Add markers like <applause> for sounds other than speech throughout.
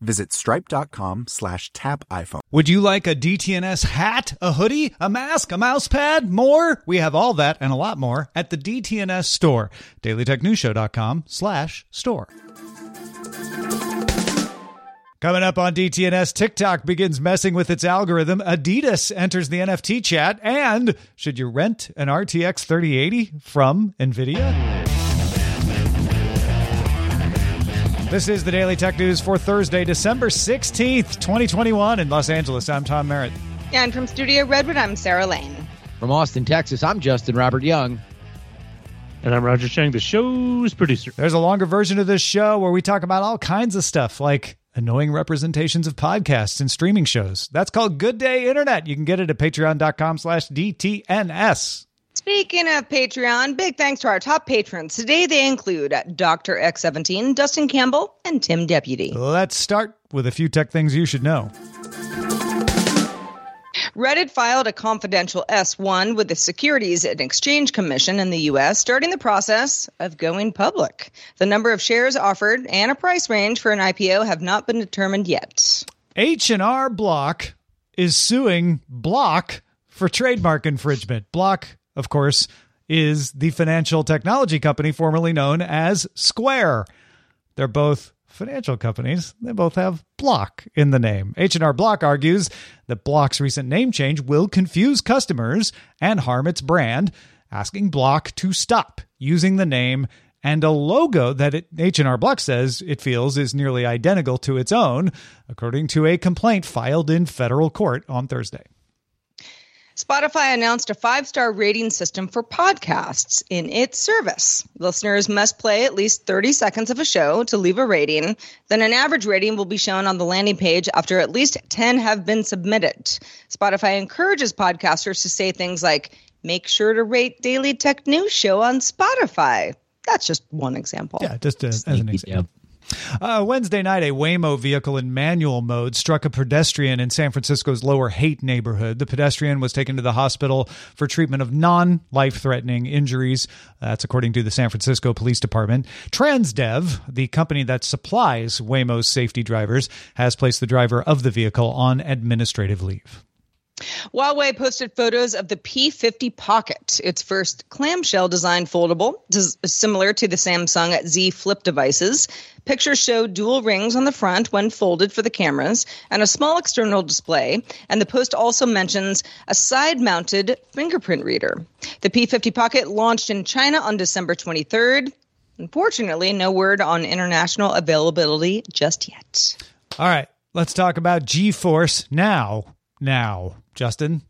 visit stripe.com slash tap iPhone. Would you like a DTNS hat, a hoodie, a mask, a mouse pad, more? We have all that and a lot more at the DTNS store. DailyTechNewsShow.com slash store. Coming up on DTNS, TikTok begins messing with its algorithm. Adidas enters the NFT chat. And should you rent an RTX 3080 from NVIDIA? This is the Daily Tech News for Thursday, December 16th, 2021 in Los Angeles. I'm Tom Merritt. And from Studio Redwood, I'm Sarah Lane. From Austin, Texas, I'm Justin Robert Young. And I'm Roger Chang, the show's producer. There's a longer version of this show where we talk about all kinds of stuff like annoying representations of podcasts and streaming shows. That's called Good Day Internet. You can get it at patreon.com slash DTNS. Speaking of Patreon, big thanks to our top patrons. Today they include Dr. X17, Dustin Campbell, and Tim Deputy. Let's start with a few tech things you should know. Reddit filed a confidential S1 with the Securities and Exchange Commission in the U.S., starting the process of going public. The number of shares offered and a price range for an IPO have not been determined yet. H&R Block is suing Block for trademark infringement. Block, of course, is the financial technology company formerly known as Square. They're both financial companies. They both have Block in the name. H&R Block argues that Block's recent name change will confuse customers and harm its brand, asking Block to stop using the name and a logo that it, H&R Block says it feels is nearly identical to its own, according to a complaint filed in federal court on Thursday. Spotify announced a five star rating system for podcasts in its service. Listeners must play at least 30 seconds of a show to leave a rating. Then an average rating will be shown on the landing page after at least 10 have been submitted. Spotify encourages podcasters to say things like, make sure to rate Daily Tech News Show on Spotify. That's just one example. Yeah, just as, as an <laughs> example. Uh, Wednesday night, a Waymo vehicle in manual mode struck a pedestrian in San Francisco's Lower Haight neighborhood. The pedestrian was taken to the hospital for treatment of non life threatening injuries. That's according to the San Francisco Police Department. Transdev, the company that supplies Waymo's safety drivers, has placed the driver of the vehicle on administrative leave. Huawei posted photos of the P50 Pocket, its first clamshell design foldable, similar to the Samsung Z Flip devices. Pictures show dual rings on the front when folded for the cameras and a small external display. And the post also mentions a side mounted fingerprint reader. The P50 Pocket launched in China on December 23rd. Unfortunately, no word on international availability just yet. All right, let's talk about GeForce now. Now, Justin.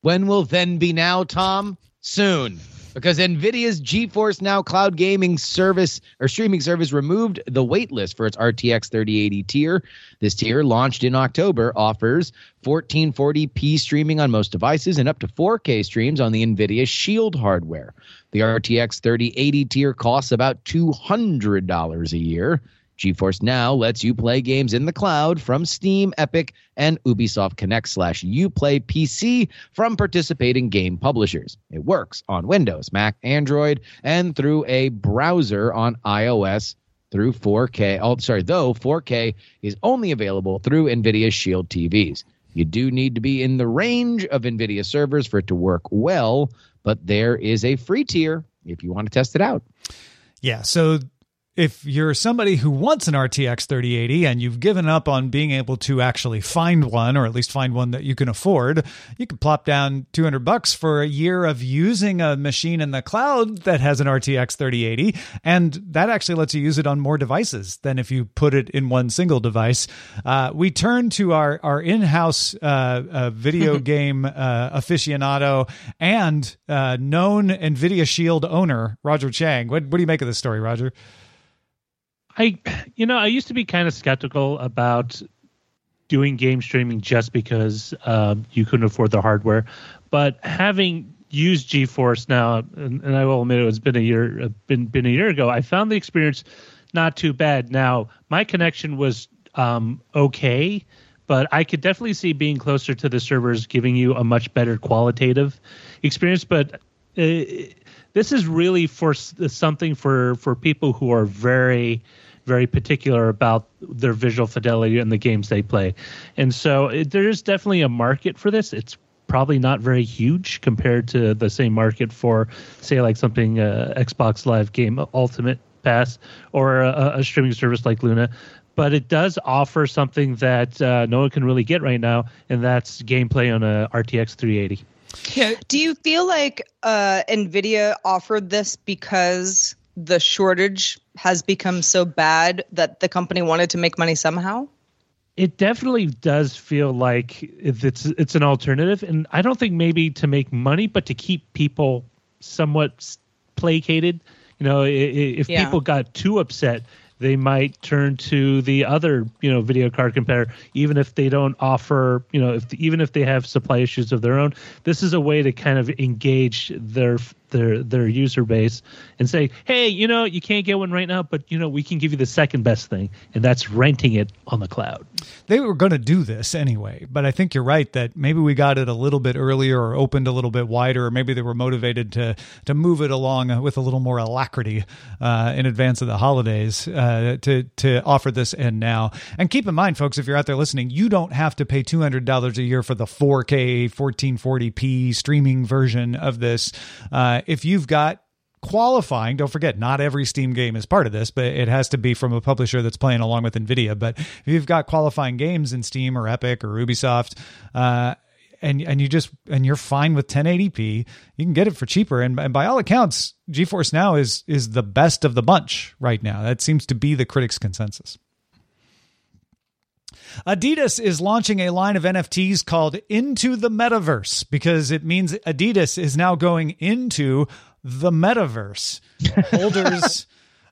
When will then be now, Tom? Soon. Because NVIDIA's GeForce Now cloud gaming service or streaming service removed the waitlist for its RTX 3080 tier. This tier, launched in October, offers 1440p streaming on most devices and up to 4K streams on the NVIDIA Shield hardware. The RTX 3080 tier costs about $200 a year. GeForce Now lets you play games in the cloud from Steam, Epic, and Ubisoft Connect slash Uplay PC from participating game publishers. It works on Windows, Mac, Android, and through a browser on iOS through 4K. Oh, sorry, though 4K is only available through NVIDIA Shield TVs. You do need to be in the range of NVIDIA servers for it to work well, but there is a free tier if you want to test it out. Yeah. So if you're somebody who wants an RTX 3080 and you've given up on being able to actually find one or at least find one that you can afford, you can plop down 200 bucks for a year of using a machine in the cloud that has an RTX 3080 and that actually lets you use it on more devices than if you put it in one single device. Uh, we turn to our our in-house uh, uh, video <laughs> game uh, aficionado and uh, known Nvidia Shield owner Roger Chang. What, what do you make of this story, Roger? I, you know, I used to be kind of skeptical about doing game streaming just because um, you couldn't afford the hardware, but having used GeForce now, and, and I will admit it was been a year, uh, been been a year ago. I found the experience not too bad. Now my connection was um, okay, but I could definitely see being closer to the servers giving you a much better qualitative experience. But uh, this is really for something for for people who are very very particular about their visual fidelity in the games they play. And so it, there is definitely a market for this. It's probably not very huge compared to the same market for, say, like something uh, Xbox Live Game Ultimate Pass or a, a, streaming service like Luna. But it does offer something that uh, no one can really get right now, and that's gameplay on a RTX 380. Yeah. Do you feel like uh, NVIDIA offered this because the shortage has become so bad that the company wanted to make money somehow? It definitely does feel like it's it's an alternative, and I don't think maybe to make money, but to keep people somewhat placated. You know, if yeah. people got too upset, they might turn to the other you know video card competitor even if they don't offer you know if even if they have supply issues of their own this is a way to kind of engage their their their user base and say, hey, you know, you can't get one right now, but you know, we can give you the second best thing, and that's renting it on the cloud. They were going to do this anyway, but I think you're right that maybe we got it a little bit earlier or opened a little bit wider, or maybe they were motivated to to move it along with a little more alacrity uh, in advance of the holidays uh, to to offer this and now. And keep in mind, folks, if you're out there listening, you don't have to pay two hundred dollars a year for the 4K 1440p streaming version of this. Uh, if you've got qualifying don't forget not every steam game is part of this but it has to be from a publisher that's playing along with nvidia. But if you've got qualifying games in steam or epic or ubisoft uh, and and you just and you're fine with 1080p you can get it for cheaper. And, and by all accounts geforce now is is the best of the bunch right now. That seems to be the critics consensus Adidas is launching a line of NFTs called Into the Metaverse because it means Adidas is now going into the metaverse. <laughs> Holders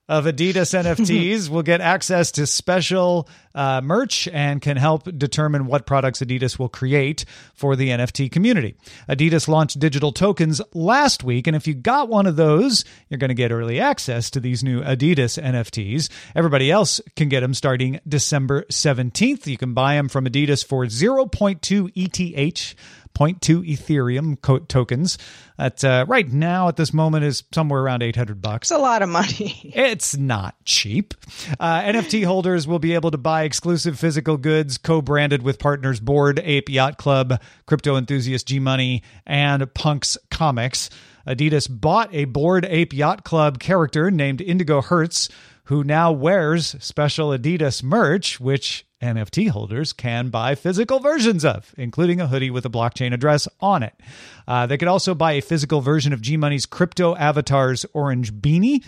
of Adidas NFTs will get access to special uh, merch and can help determine what products Adidas will create for the NFT community. Adidas launched digital tokens last week, and if you got one of those, you're going to get early access to these new Adidas NFTs. Everybody else can get them starting December 17th. You can buy them from Adidas for 0.2 ETH 0.2 Ethereum co- tokens. That uh, right now at this moment is somewhere around 800 bucks. It's a lot of money. <laughs> it's not cheap. Uh, NFT holders will be able to buy exclusive physical goods co-branded with partners Bored Ape Yacht Club, Crypto Enthusiast G Money, and Punks Comics. Adidas bought a Bored Ape Yacht Club character named Indigo Herz who now wears special Adidas merch, which NFT holders can buy physical versions of, including a hoodie with a blockchain address on it. Uh, they could also buy a physical version of G Money's crypto avatars orange beanie.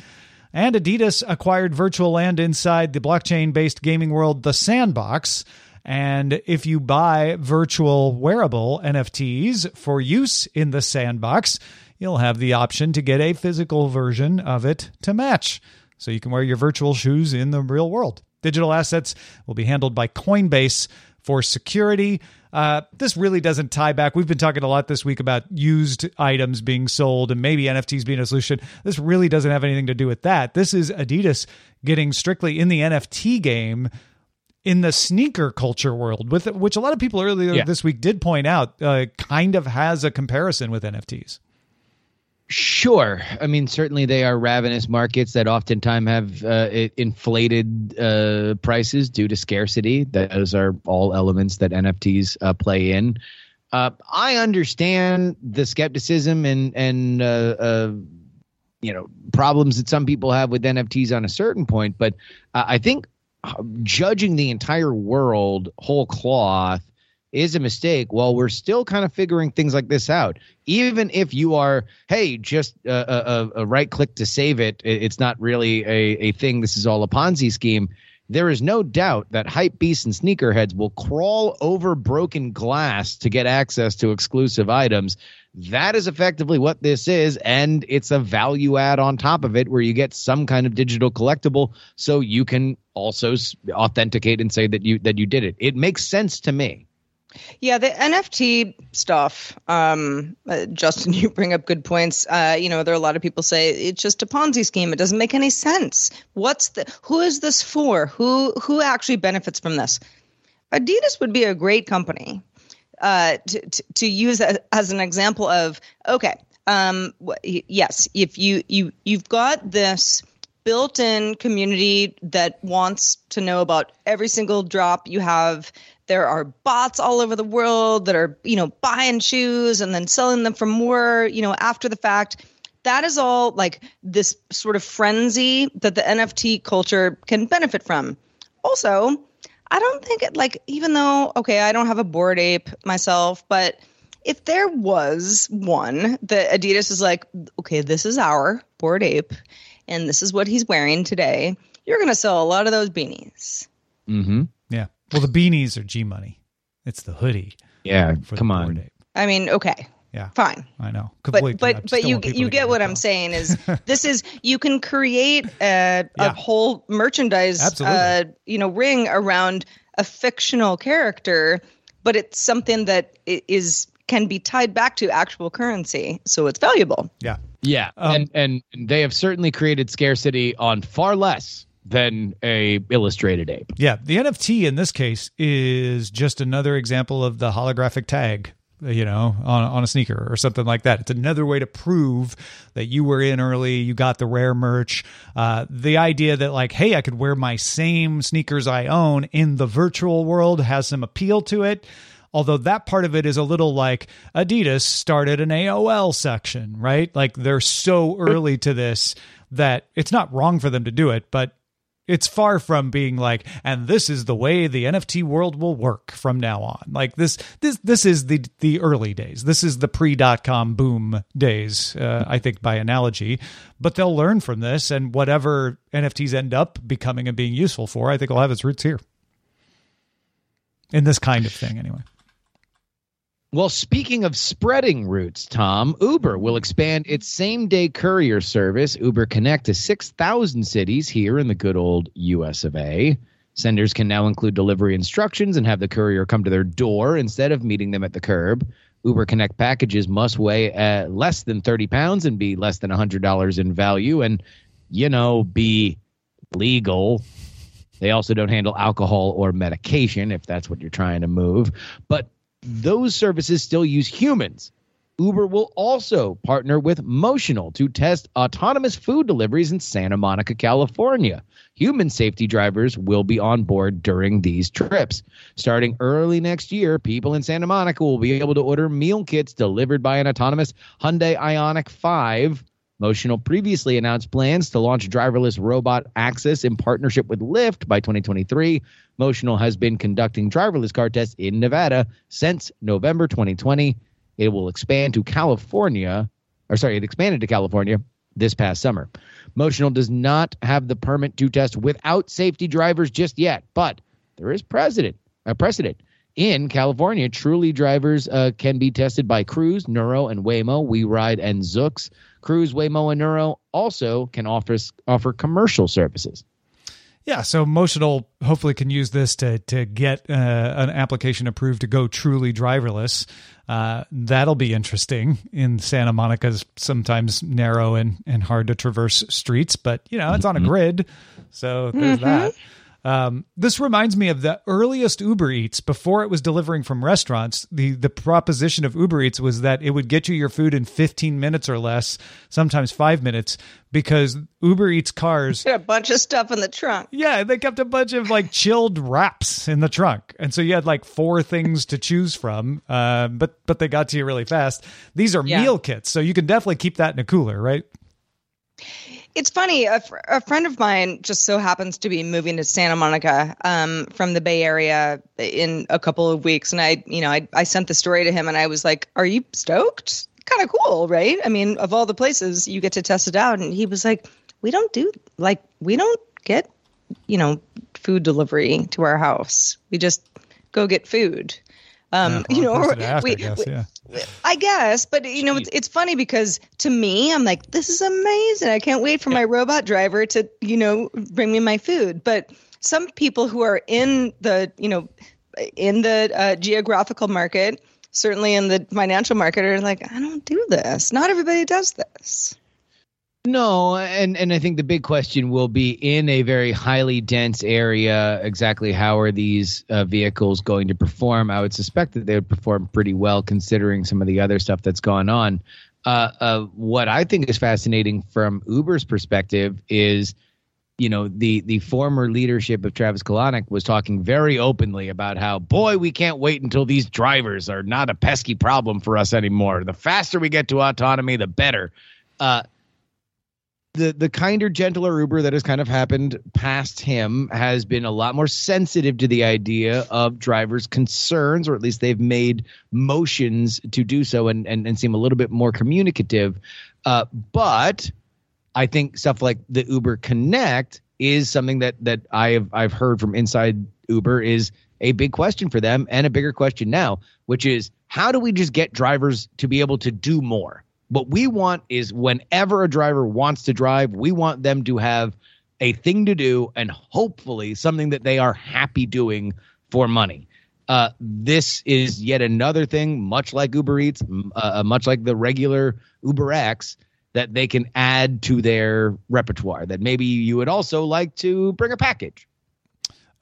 And Adidas acquired virtual land inside the blockchain based gaming world, The Sandbox. And if you buy virtual wearable NFTs for use in The Sandbox, you'll have the option to get a physical version of it to match. So you can wear your virtual shoes in the real world. Digital assets will be handled by Coinbase for security. Uh, this really doesn't tie back. We've been talking a lot this week about used items being sold and maybe NFTs being a solution. This really doesn't have anything to do with that. This is Adidas getting strictly in the NFT game in the sneaker culture world, with which a lot of people earlier yeah. this week did point out, uh, kind of has a comparison with NFTs. Sure. I mean, certainly they are ravenous markets that oftentimes have uh, inflated uh, prices due to scarcity. Those are all elements that NFTs uh, play in. Uh, I understand the skepticism and and uh, uh, you know problems that some people have with NFTs on a certain point, but I think judging the entire world whole cloth is a mistake while we're still kind of figuring things like this out. Even if you are, hey, just a, a, a right click to save it, it's not really a, a thing. This is all a Ponzi scheme. There is no doubt that hype beasts and sneakerheads will crawl over broken glass to get access to exclusive items. That is effectively what this is, and it's a value add on top of it where you get some kind of digital collectible, so you can also authenticate and say that you that you did it. It makes sense to me. Yeah, the NFT stuff, um, uh, Justin, <laughs> you bring up good points. Uh, you know, there are a lot of people say it's just a Ponzi scheme. It doesn't make any sense. What's the? Who is this for? Who who actually benefits from this? Adidas would be a great company uh, to, to, to use as an example of okay. Um, yes, if you you you've got this built-in community that wants to know about every single drop you have there are bots all over the world that are, you know, buying shoes and then selling them for more, you know, after the fact. That is all like this sort of frenzy that the NFT culture can benefit from. Also, I don't think it like even though okay, I don't have a bored ape myself, but if there was one that Adidas is like, okay, this is our bored ape, and this is what he's wearing today, you're going to sell a lot of those beanies. Mm-hmm. Yeah. Well, the beanies are G money. It's the hoodie. Yeah, come on. Ape. I mean, okay. Yeah. Fine. I know. Complete, but but but you you get what I'm saying is <laughs> this is you can create a, yeah. a whole merchandise uh, you know ring around a fictional character, but it's something that is can be tied back to actual currency, so it's valuable. Yeah. Yeah, um, and and they have certainly created scarcity on far less than a illustrated ape. Yeah, the NFT in this case is just another example of the holographic tag you know, on, on a sneaker or something like that. It's another way to prove that you were in early, you got the rare merch. Uh, the idea that, like, hey, I could wear my same sneakers I own in the virtual world has some appeal to it. Although that part of it is a little like Adidas started an AOL section, right? Like they're so early to this that it's not wrong for them to do it, but it's far from being like and this is the way the nft world will work from now on. Like this this this is the the early days. This is the pre dot com boom days uh, i think by analogy. But they'll learn from this and whatever nfts end up becoming and being useful for i think will have its roots here. In this kind of thing anyway well, speaking of spreading routes, Tom, Uber will expand its same day courier service, Uber Connect, to 6,000 cities here in the good old US of A. Senders can now include delivery instructions and have the courier come to their door instead of meeting them at the curb. Uber Connect packages must weigh uh, less than 30 pounds and be less than $100 in value and, you know, be legal. They also don't handle alcohol or medication if that's what you're trying to move. But those services still use humans. Uber will also partner with Motional to test autonomous food deliveries in Santa Monica, California. Human safety drivers will be on board during these trips. Starting early next year, people in Santa Monica will be able to order meal kits delivered by an autonomous Hyundai Ioniq 5. Motional previously announced plans to launch driverless robot access in partnership with Lyft by 2023. Motional has been conducting driverless car tests in Nevada since November 2020. It will expand to California, or sorry, it expanded to California this past summer. Motional does not have the permit to test without safety drivers just yet, but there is precedent. A precedent in California. Truly drivers uh, can be tested by Cruise, Nuro, and Waymo. WeRide and Zoox. Cruise, Waymo, and Nuro also can offer offer commercial services. Yeah, so Motional hopefully can use this to to get uh, an application approved to go truly driverless. Uh, that'll be interesting in Santa Monica's sometimes narrow and, and hard to traverse streets, but you know it's on a mm-hmm. grid, so there's mm-hmm. that. Um, this reminds me of the earliest Uber Eats before it was delivering from restaurants. The the proposition of Uber Eats was that it would get you your food in 15 minutes or less, sometimes five minutes, because Uber Eats cars. A bunch of stuff in the trunk. Yeah, they kept a bunch of like chilled wraps in the trunk, and so you had like four things to choose from. Uh, but but they got to you really fast. These are Yeah. meal kits, so you can definitely keep that in a cooler, right? It's funny. A, fr- a friend of mine just so happens to be moving to Santa Monica um, from the Bay Area in a couple of weeks, and I, you know, I, I sent the story to him, and I was like, "Are you stoked? Kind of cool, right? I mean, of all the places you get to test it out." And he was like, "We don't do like we don't get, you know, food delivery to our house. We just go get food." Um, Yeah, <laughs> you know, or ask, we, guess, we- yeah. I guess, but you know, it's, it's funny because to me, I'm like, this is amazing. I can't wait for my robot driver to, you know, bring me my food. But some people who are in the, you know, in the uh, geographical market, certainly in the financial market, are like, I don't do this. Not everybody does this. No, and and I think the big question will be in a very highly dense area. Exactly how are these uh, vehicles going to perform? I would suspect that they would perform pretty well, considering some of the other stuff that's gone on. Uh, uh, what I think is fascinating from Uber's perspective is, you know, the the former leadership of Travis Kalanick was talking very openly about how, boy, we can't wait until these drivers are not a pesky problem for us anymore. The faster we get to autonomy, the better. Uh, the the kinder, gentler Uber that has kind of happened past him has been a lot more sensitive to the idea of drivers' concerns, or at least they've made motions to do so and and, and seem a little bit more communicative. Uh, but I think stuff like the Uber Connect is something that that I have I've heard from inside Uber is a big question for them and a bigger question now, which is how do we just get drivers to be able to do more? What we want is whenever a driver wants to drive, we want them to have a thing to do and hopefully something that they are happy doing for money. Uh, this is yet another thing, much like Uber Eats, uh, much like the regular Uber X, that they can add to their repertoire. That maybe you would also like to bring a package.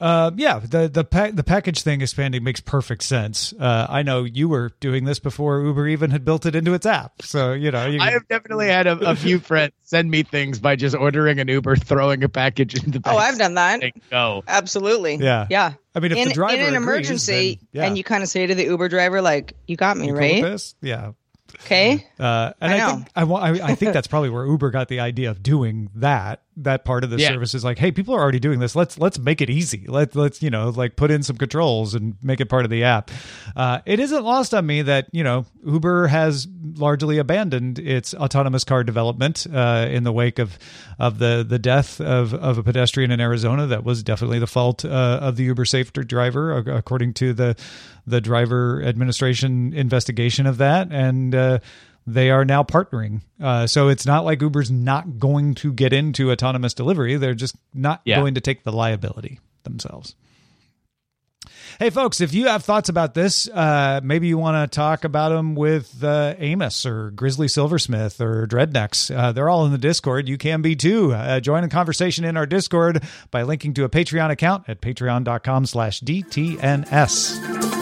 Uh, yeah, the the pa- the package thing expanding makes perfect sense. Uh, I know you were doing this before Uber even had built it into its app, so you know. You, I have definitely had a, a few friends send me things by just ordering an Uber, throwing a package in the Oh, I've done that. They go. Absolutely. Yeah. Yeah. I mean, if in, the driver in an agrees, emergency, then, yeah. and you kind of say to the Uber driver, like, "You got me, You cool right? this? Yeah. Okay." Uh, and I I, know. think I, I, I think that's probably where Uber got the idea of doing that. That part of the Yeah. service is like, hey, people are already doing this. Let's let's make it easy. Let let's you know like put in some controls and make it part of the app. Uh, it isn't lost on me that you know Uber has largely abandoned its autonomous car development uh, in the wake of of the the death of of a pedestrian in Arizona. That was definitely the fault uh, of the Uber safety driver, according to the the driver administration investigation of that and. Uh, they are now partnering. Uh, so it's not like Uber's not going to get into autonomous delivery. They're just not Yeah. going to take the liability themselves. Hey, folks, if you have thoughts about this, uh, maybe you want to talk about them with uh, Amos or Grizzly Silversmith or Dreadnecks. Uh, they're all in the Discord. You can be too. Uh, join the conversation in our Discord by linking to a Patreon account at patreon.com slash DTNS.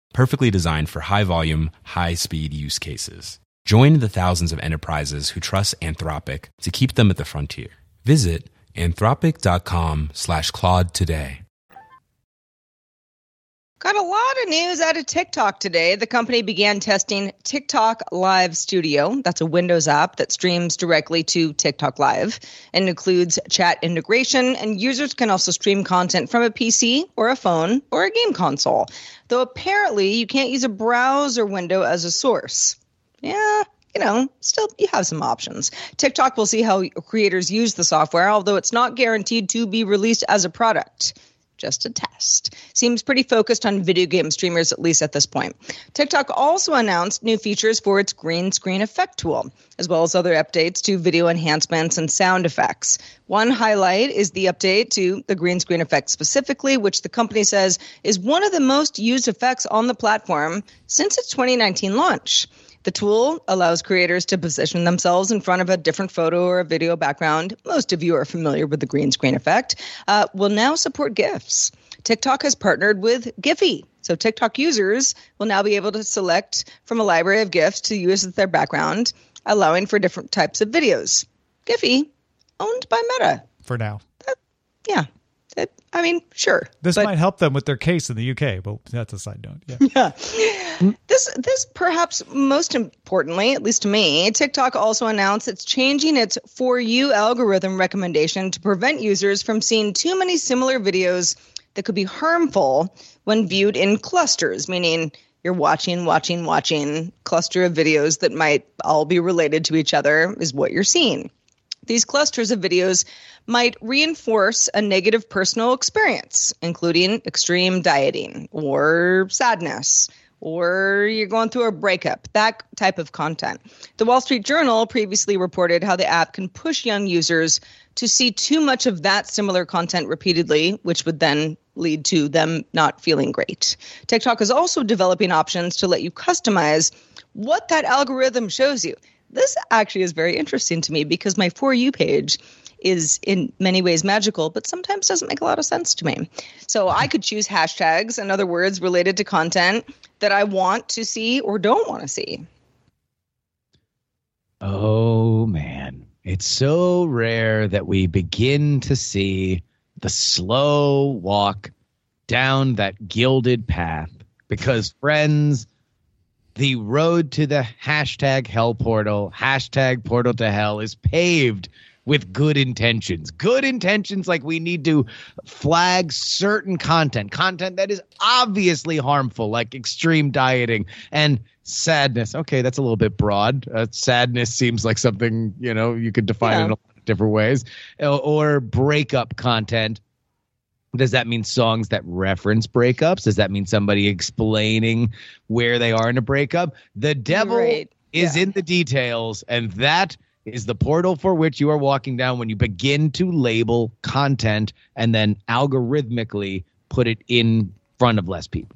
perfectly designed for high volume, high speed use cases. Join the thousands of enterprises who trust Anthropic to keep them at the frontier. Visit anthropic.com slash Claude today. Got a lot of news out of TikTok today. The company began testing TikTok Live Studio. That's a Windows app that streams directly to TikTok Live and includes chat integration. And users can also stream content from a PC or a phone or a game console. Though apparently you can't use a browser window as a source. Yeah, you know, still you have some options. TikTok will see how creators use the software, although it's not guaranteed to be released as a product just a test. Seems pretty focused on video game streamers, at least at this point. TikTok also announced new features for its green screen effect tool, as well as other updates to video enhancements and sound effects. One highlight is the update to the green screen effect specifically, which the company says is one of the most used effects on the platform since its 2019 launch. The tool allows creators to position themselves in front of a different photo or a video background. Most of you are familiar with the green screen effect. Uh, will now support GIFs. TikTok has partnered with Giphy. So TikTok users will now be able to select from a library of GIFs to use as their background, allowing for different types of videos. Giphy, owned by Meta. For now. That, yeah. That, I mean, sure. This but- might help them with their case in the UK, but that's a side note. Yeah. Yeah. <laughs> This this perhaps most importantly, at least to me, TikTok also announced it's changing its for you algorithm recommendation to prevent users from seeing too many similar videos that could be harmful when viewed in clusters, meaning you're watching, watching, watching cluster of videos that might all be related to each other is what you're seeing. These clusters of videos might reinforce a negative personal experience, including extreme dieting or sadness, or you're going through a breakup, that type of content. The Wall Street Journal previously reported how the app can push young users to see too much of that similar content repeatedly, which would then lead to them not feeling great. TikTok is also developing options to let you customize what that algorithm shows you. This actually is very interesting to me because my For You page is in many ways magical, but sometimes doesn't make a lot of sense to me. So I could choose hashtags and other words related to content that I want to see or don't want to see. Oh man, it's so rare that we begin to see the slow walk down that gilded path because friends the road to the hashtag hell portal hashtag portal to hell is paved with good intentions. Good intentions like we need to flag certain content content that is obviously harmful like extreme dieting and sadness. Okay that's a little bit broad. Uh, sadness seems like something you know you could define Yeah. in a lot of different ways. Or, or breakup content does that mean songs that reference breakups does that mean somebody explaining where they are in a breakup the devil Right. is Yeah. in the details and that is the portal for which you are walking down when you begin to label content and then algorithmically put it in front of less people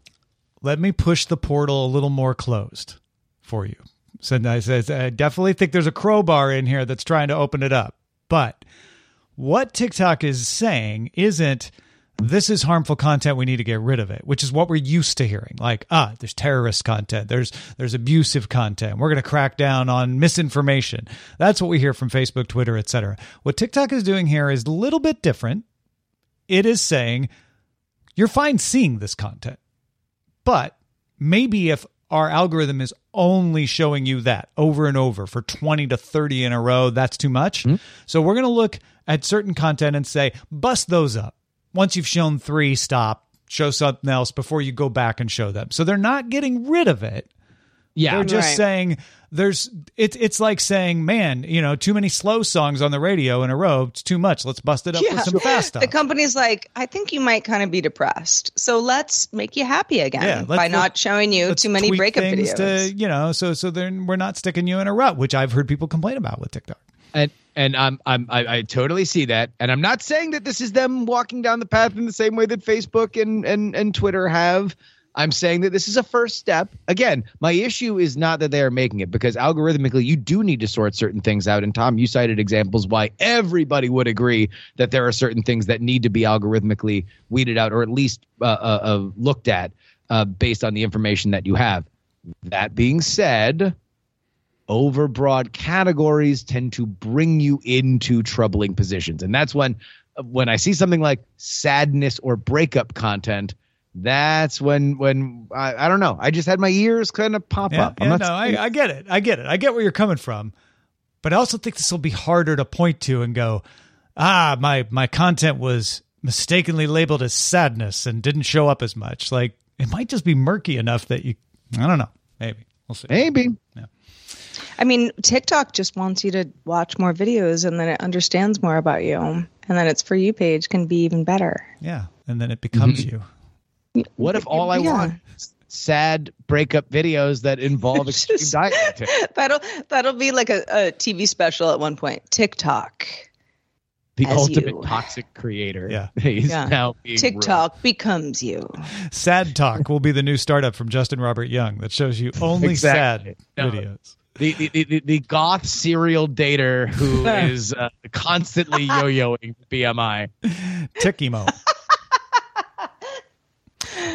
Let me push the portal a little more closed for you. So I says I definitely think there's a crowbar in here that's trying to open it up. But what TikTok is saying isn't this is harmful content we need to get rid of it which is what we're used to hearing. Like ah there's terrorist content there's there's abusive content we're going to crack down on misinformation. That's what we hear from facebook twitter etc what tiktok is doing here is a little bit different. It is saying you're fine seeing this content but maybe if our algorithm is only showing you that over and over for 20 to 30 in a row, that's too much. So we're going to look at certain content and say, bust those up. Once you've shown three, stop. show something else before you go back and show them. So they're not getting rid of it. Yeah. They're just Right. saying there's it's it's like saying, man, you know, too many slow songs on the radio in a row. It's too much. Let's bust it up Yeah. with some fast stuff. The company's like, I think you might kind of be depressed. So let's make you happy again Yeah, by not showing you too many tweak breakup things videos. to you know, so so then we're not sticking you in a rut, which I've heard people complain about with TikTok. and and I'm I'm I, I totally see that, and I'm not saying that this is them walking down the path in the same way that Facebook and and and Twitter have. I'm saying that this is a first step. Again, my issue is not that they are making it because algorithmically you do need to sort certain things out. And Tom, you cited examples why everybody would agree that there are certain things that need to be algorithmically weeded out or at least uh, uh, uh, looked at uh, based on the information that you have. That being said, overbroad categories tend to bring you into troubling positions and that's when when i see something like sadness or breakup content that's when when i, I don't know i just had my ears kind of pop Yeah, up I'm yeah, no, I, I get it. I get it. I get where you're coming from, but I also think this will be harder to point to and go, ah, my my content was mistakenly labeled as sadness and didn't show up as much. Like it might just be murky enough that you, I don't know, maybe we'll see. maybe I mean, TikTok just wants you to watch more videos and then it understands more about you. And then its For You page can be even better. Yeah, and then it becomes Mm-hmm. you. what if all i Yeah. want sad breakup videos that involve <laughs> extreme Just- diet? That'll that'll be like a, a TV special at one point. TikTok. the As ultimate you. toxic creator Yeah. <laughs> he's Yeah. now being ruined. TikTok becomes you. Sad Talk will be the new startup from Justin Robert Young that shows you only Exactly. sad No. videos. The, the, the, the, goth serial dater who <laughs> is uh, constantly yo-yoing BMI. Tickimo.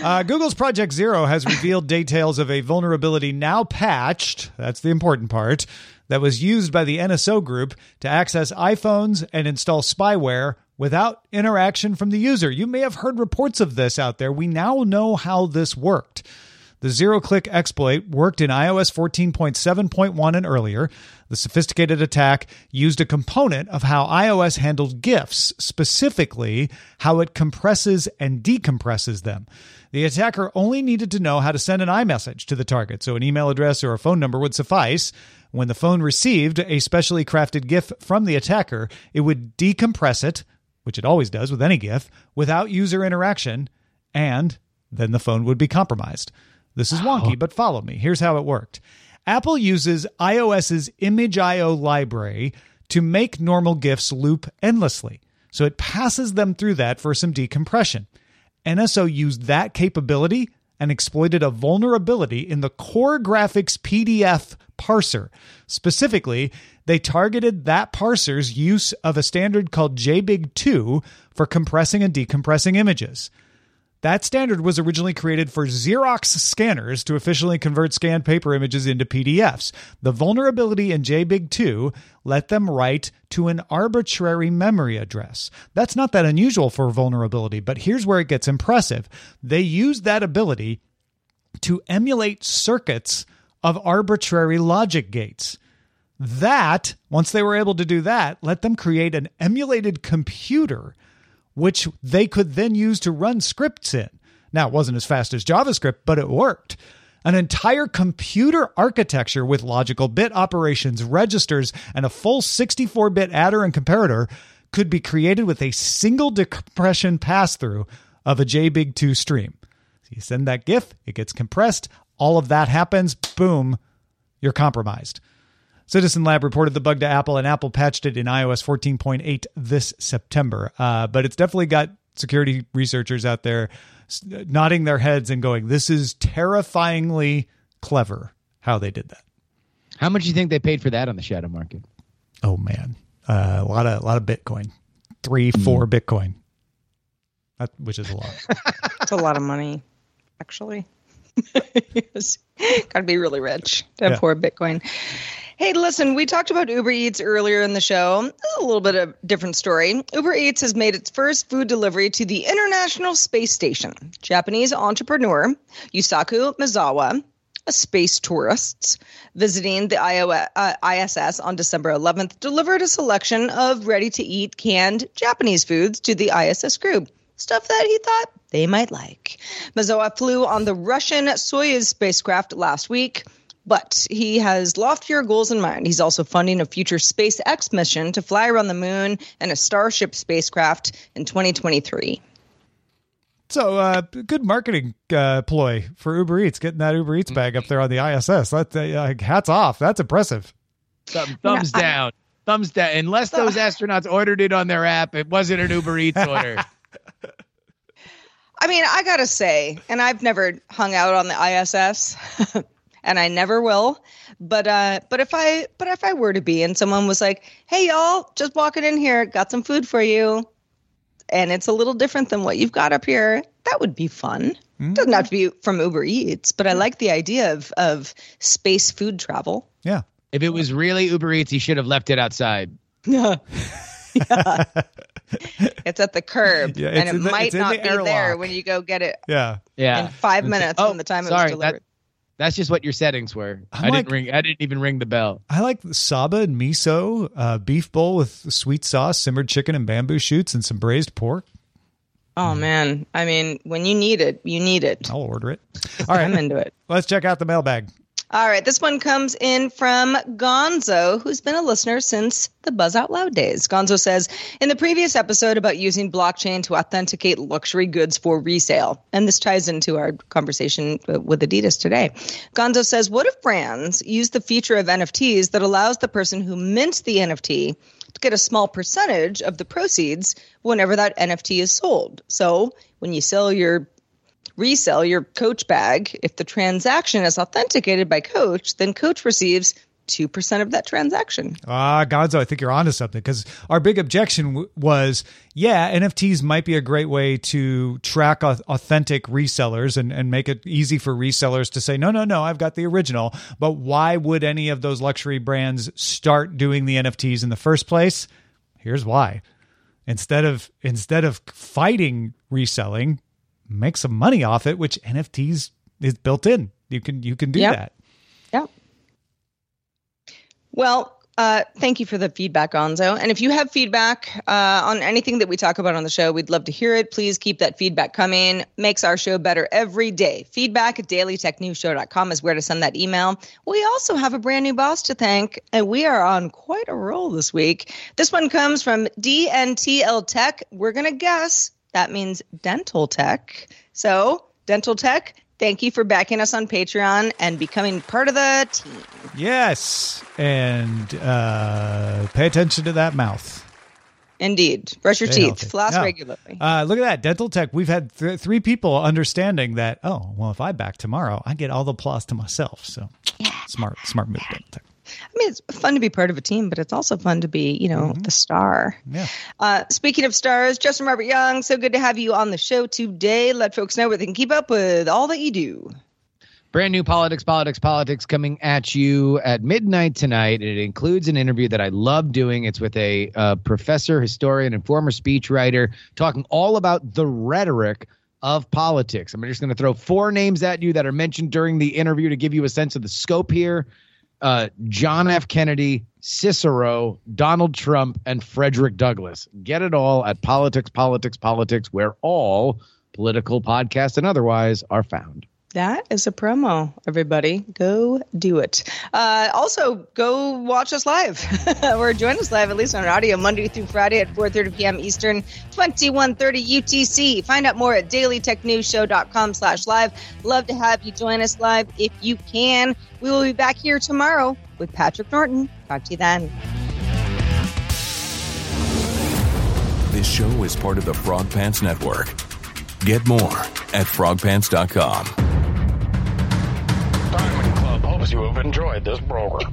Uh, Google's Project Zero has revealed details of a vulnerability now patched. That's the important part. That was used by the NSO group to access iPhones and install spyware without interaction from the user. You may have heard reports of this out there. We now know how this worked. The zero click exploit worked in iOS 14.7.1 and earlier. The sophisticated attack used a component of how iOS handled GIFs, specifically how it compresses and decompresses them. The attacker only needed to know how to send an iMessage to the target, so an email address or a phone number would suffice. When the phone received a specially crafted GIF from the attacker, it would decompress it, which it always does with any GIF, without user interaction, and then the phone would be compromised. This is wonky, but follow me. Here's how it worked. Apple uses iOS's Image.io library to make normal GIFs loop endlessly. So it passes them through that for some decompression. NSO used that capability and exploited a vulnerability in the Core Graphics PDF parser. Specifically, they targeted that parser's use of a standard called JBig2 for compressing and decompressing images. That standard was originally created for Xerox scanners to efficiently convert scanned paper images into PDFs. The vulnerability in JBig2 let them write to an arbitrary memory address. That's not that unusual for vulnerability, but here's where it gets impressive. They used that ability to emulate circuits of arbitrary logic gates. That, once they were able to do that, let them create an emulated computer which they could then use to run scripts in. Now, it wasn't as fast as JavaScript, but it worked. An entire computer architecture with logical bit operations, registers, and a full 64 bit adder and comparator could be created with a single decompression pass through of a JBig2 stream. So you send that GIF, it gets compressed, all of that happens, boom, you're compromised. Citizen Lab reported the bug to Apple, and Apple patched it in iOS 14.8 this September. Uh, but it's definitely got security researchers out there nodding their heads and going, "This is terrifyingly clever how they did that." How much do you think they paid for that on the shadow market? Oh man, uh, a lot of a lot of Bitcoin, three, four Bitcoin, that, which is a lot. <laughs> It's a lot of money, actually. <laughs> Got to be really rich to have Yeah. four Bitcoin. Hey, listen, we talked about Uber Eats earlier in the show. A little bit of a different story. Uber Eats has made its first food delivery to the International Space Station. Japanese entrepreneur Yusaku Maezawa, a space tourist visiting the uh, ISS on December 11th, delivered a selection of ready to eat canned Japanese foods to the ISS crew. stuff that he thought they might like. Maezawa flew on the Russian Soyuz spacecraft last week, but he has loftier goals in mind. He's also funding a future SpaceX mission to fly around the moon and a Starship spacecraft in 2023. So, uh, good marketing uh, ploy for Uber Eats, getting that Uber Eats bag up there on the ISS. That's uh, hats off. That's impressive. Thumb, thumbs I, down. thumbs down. Unless those astronauts ordered it on their app, it wasn't an Uber Eats order. <laughs> I mean, I gotta say, and I've never hung out on the ISS, <laughs> and I never will. But uh, but if I but if I were to be, and someone was like, "Hey, y'all, just walking in here, got some food for you," and it's a little different than what you've got up here, that would be fun. Mm-hmm. Doesn't have to be from Uber Eats, but I like the idea of of space food travel. Yeah. If it was really Uber Eats, he should have left it outside. yeah. <laughs> it's at the curb, yeah, and it the, might not the be airlock. there when you go get it. Yeah, yeah. In five minutes oh, from the time sorry, it was delivered. That, that's just what your settings were. I'm I did not ring. I didn't even ring the bell. I like saba and miso, uh, beef bowl with sweet sauce, simmered chicken and bamboo shoots, and some braised pork. Oh man, I mean, when you need it, you need it. I'll order it. <laughs> All right, I'm into it. Let's check out the mailbag. All right, this one comes in from Gonzo, who's been a listener since the Buzz Out Loud days. Gonzo says, in the previous episode about using blockchain to authenticate luxury goods for resale, and this ties into our conversation with Adidas today. Gonzo says, what if brands use the feature of NFTs that allows the person who mints the NFT to get a small percentage of the proceeds whenever that NFT is sold? So when you sell your resell your Coach bag, if the transaction is authenticated by Coach, then Coach receives 2% of that transaction. Ah, Gonzo, I think you're onto something because our big objection w- was yeah, NFTs might be a great way to track authentic resellers and, and make it easy for resellers to say, no, no, no, I've got the original. But why would any of those luxury brands start doing the NFTs in the first place? Here's why. Instead of instead of fighting reselling, make some money off it, which NFTs is built in. You can you can do yep. that. Yeah. Well, uh, thank you for the feedback, Gonzo. And if you have feedback uh, on anything that we talk about on the show, we'd love to hear it. Please keep that feedback coming. Makes our show better every day. Feedback at dailytechnewsshow.com is where to send that email. We also have a brand new boss to thank, and we are on quite a roll this week. This one comes from DNTL Tech. We're going to guess that means dental tech. So, dental tech, thank you for backing us on Patreon and becoming part of the team. Yes. And uh, pay attention to that mouth. Indeed. Brush your Stay teeth, healthy. floss regularly. Uh, look at that. Dental tech. We've had th- three people understanding that, oh, well, if I back tomorrow, I get all the applause to myself. So, yeah. smart, smart move, dental tech. I mean, it's fun to be part of a team, but it's also fun to be, you know, mm-hmm. the star. Yeah. Uh, speaking of stars, Justin Robert Young, so good to have you on the show today. Let folks know where they can keep up with all that you do. Brand new politics, politics, politics coming at you at midnight tonight. It includes an interview that I love doing. It's with a uh, professor, historian, and former speechwriter talking all about the rhetoric of politics. I'm just going to throw four names at you that are mentioned during the interview to give you a sense of the scope here uh, John F. Kennedy, Cicero, Donald Trump, and Frederick Douglass. Get it all at Politics, Politics, Politics, where all political podcasts and otherwise are found. That is a promo, everybody. Go do it. Uh, also, go watch us live <laughs> or join us live, at least on audio, Monday through Friday at 4.30 p.m. Eastern, 2130 UTC. Find out more at dailytechnewsshow.com slash live. Love to have you join us live if you can. We will be back here tomorrow with Patrick Norton. Talk to you then. This show is part of the Frog Pants Network. Get more at frogpants.com hopes <laughs> you have enjoyed this program.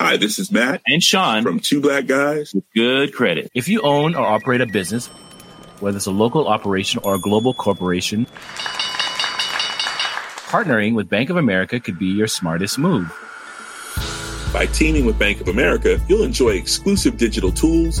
Hi, this is Matt and Sean from Two Black Guys with Good Credit. If you own or operate a business, whether it's a local operation or a global corporation, partnering with Bank of America could be your smartest move. By teaming with Bank of America, you'll enjoy exclusive digital tools,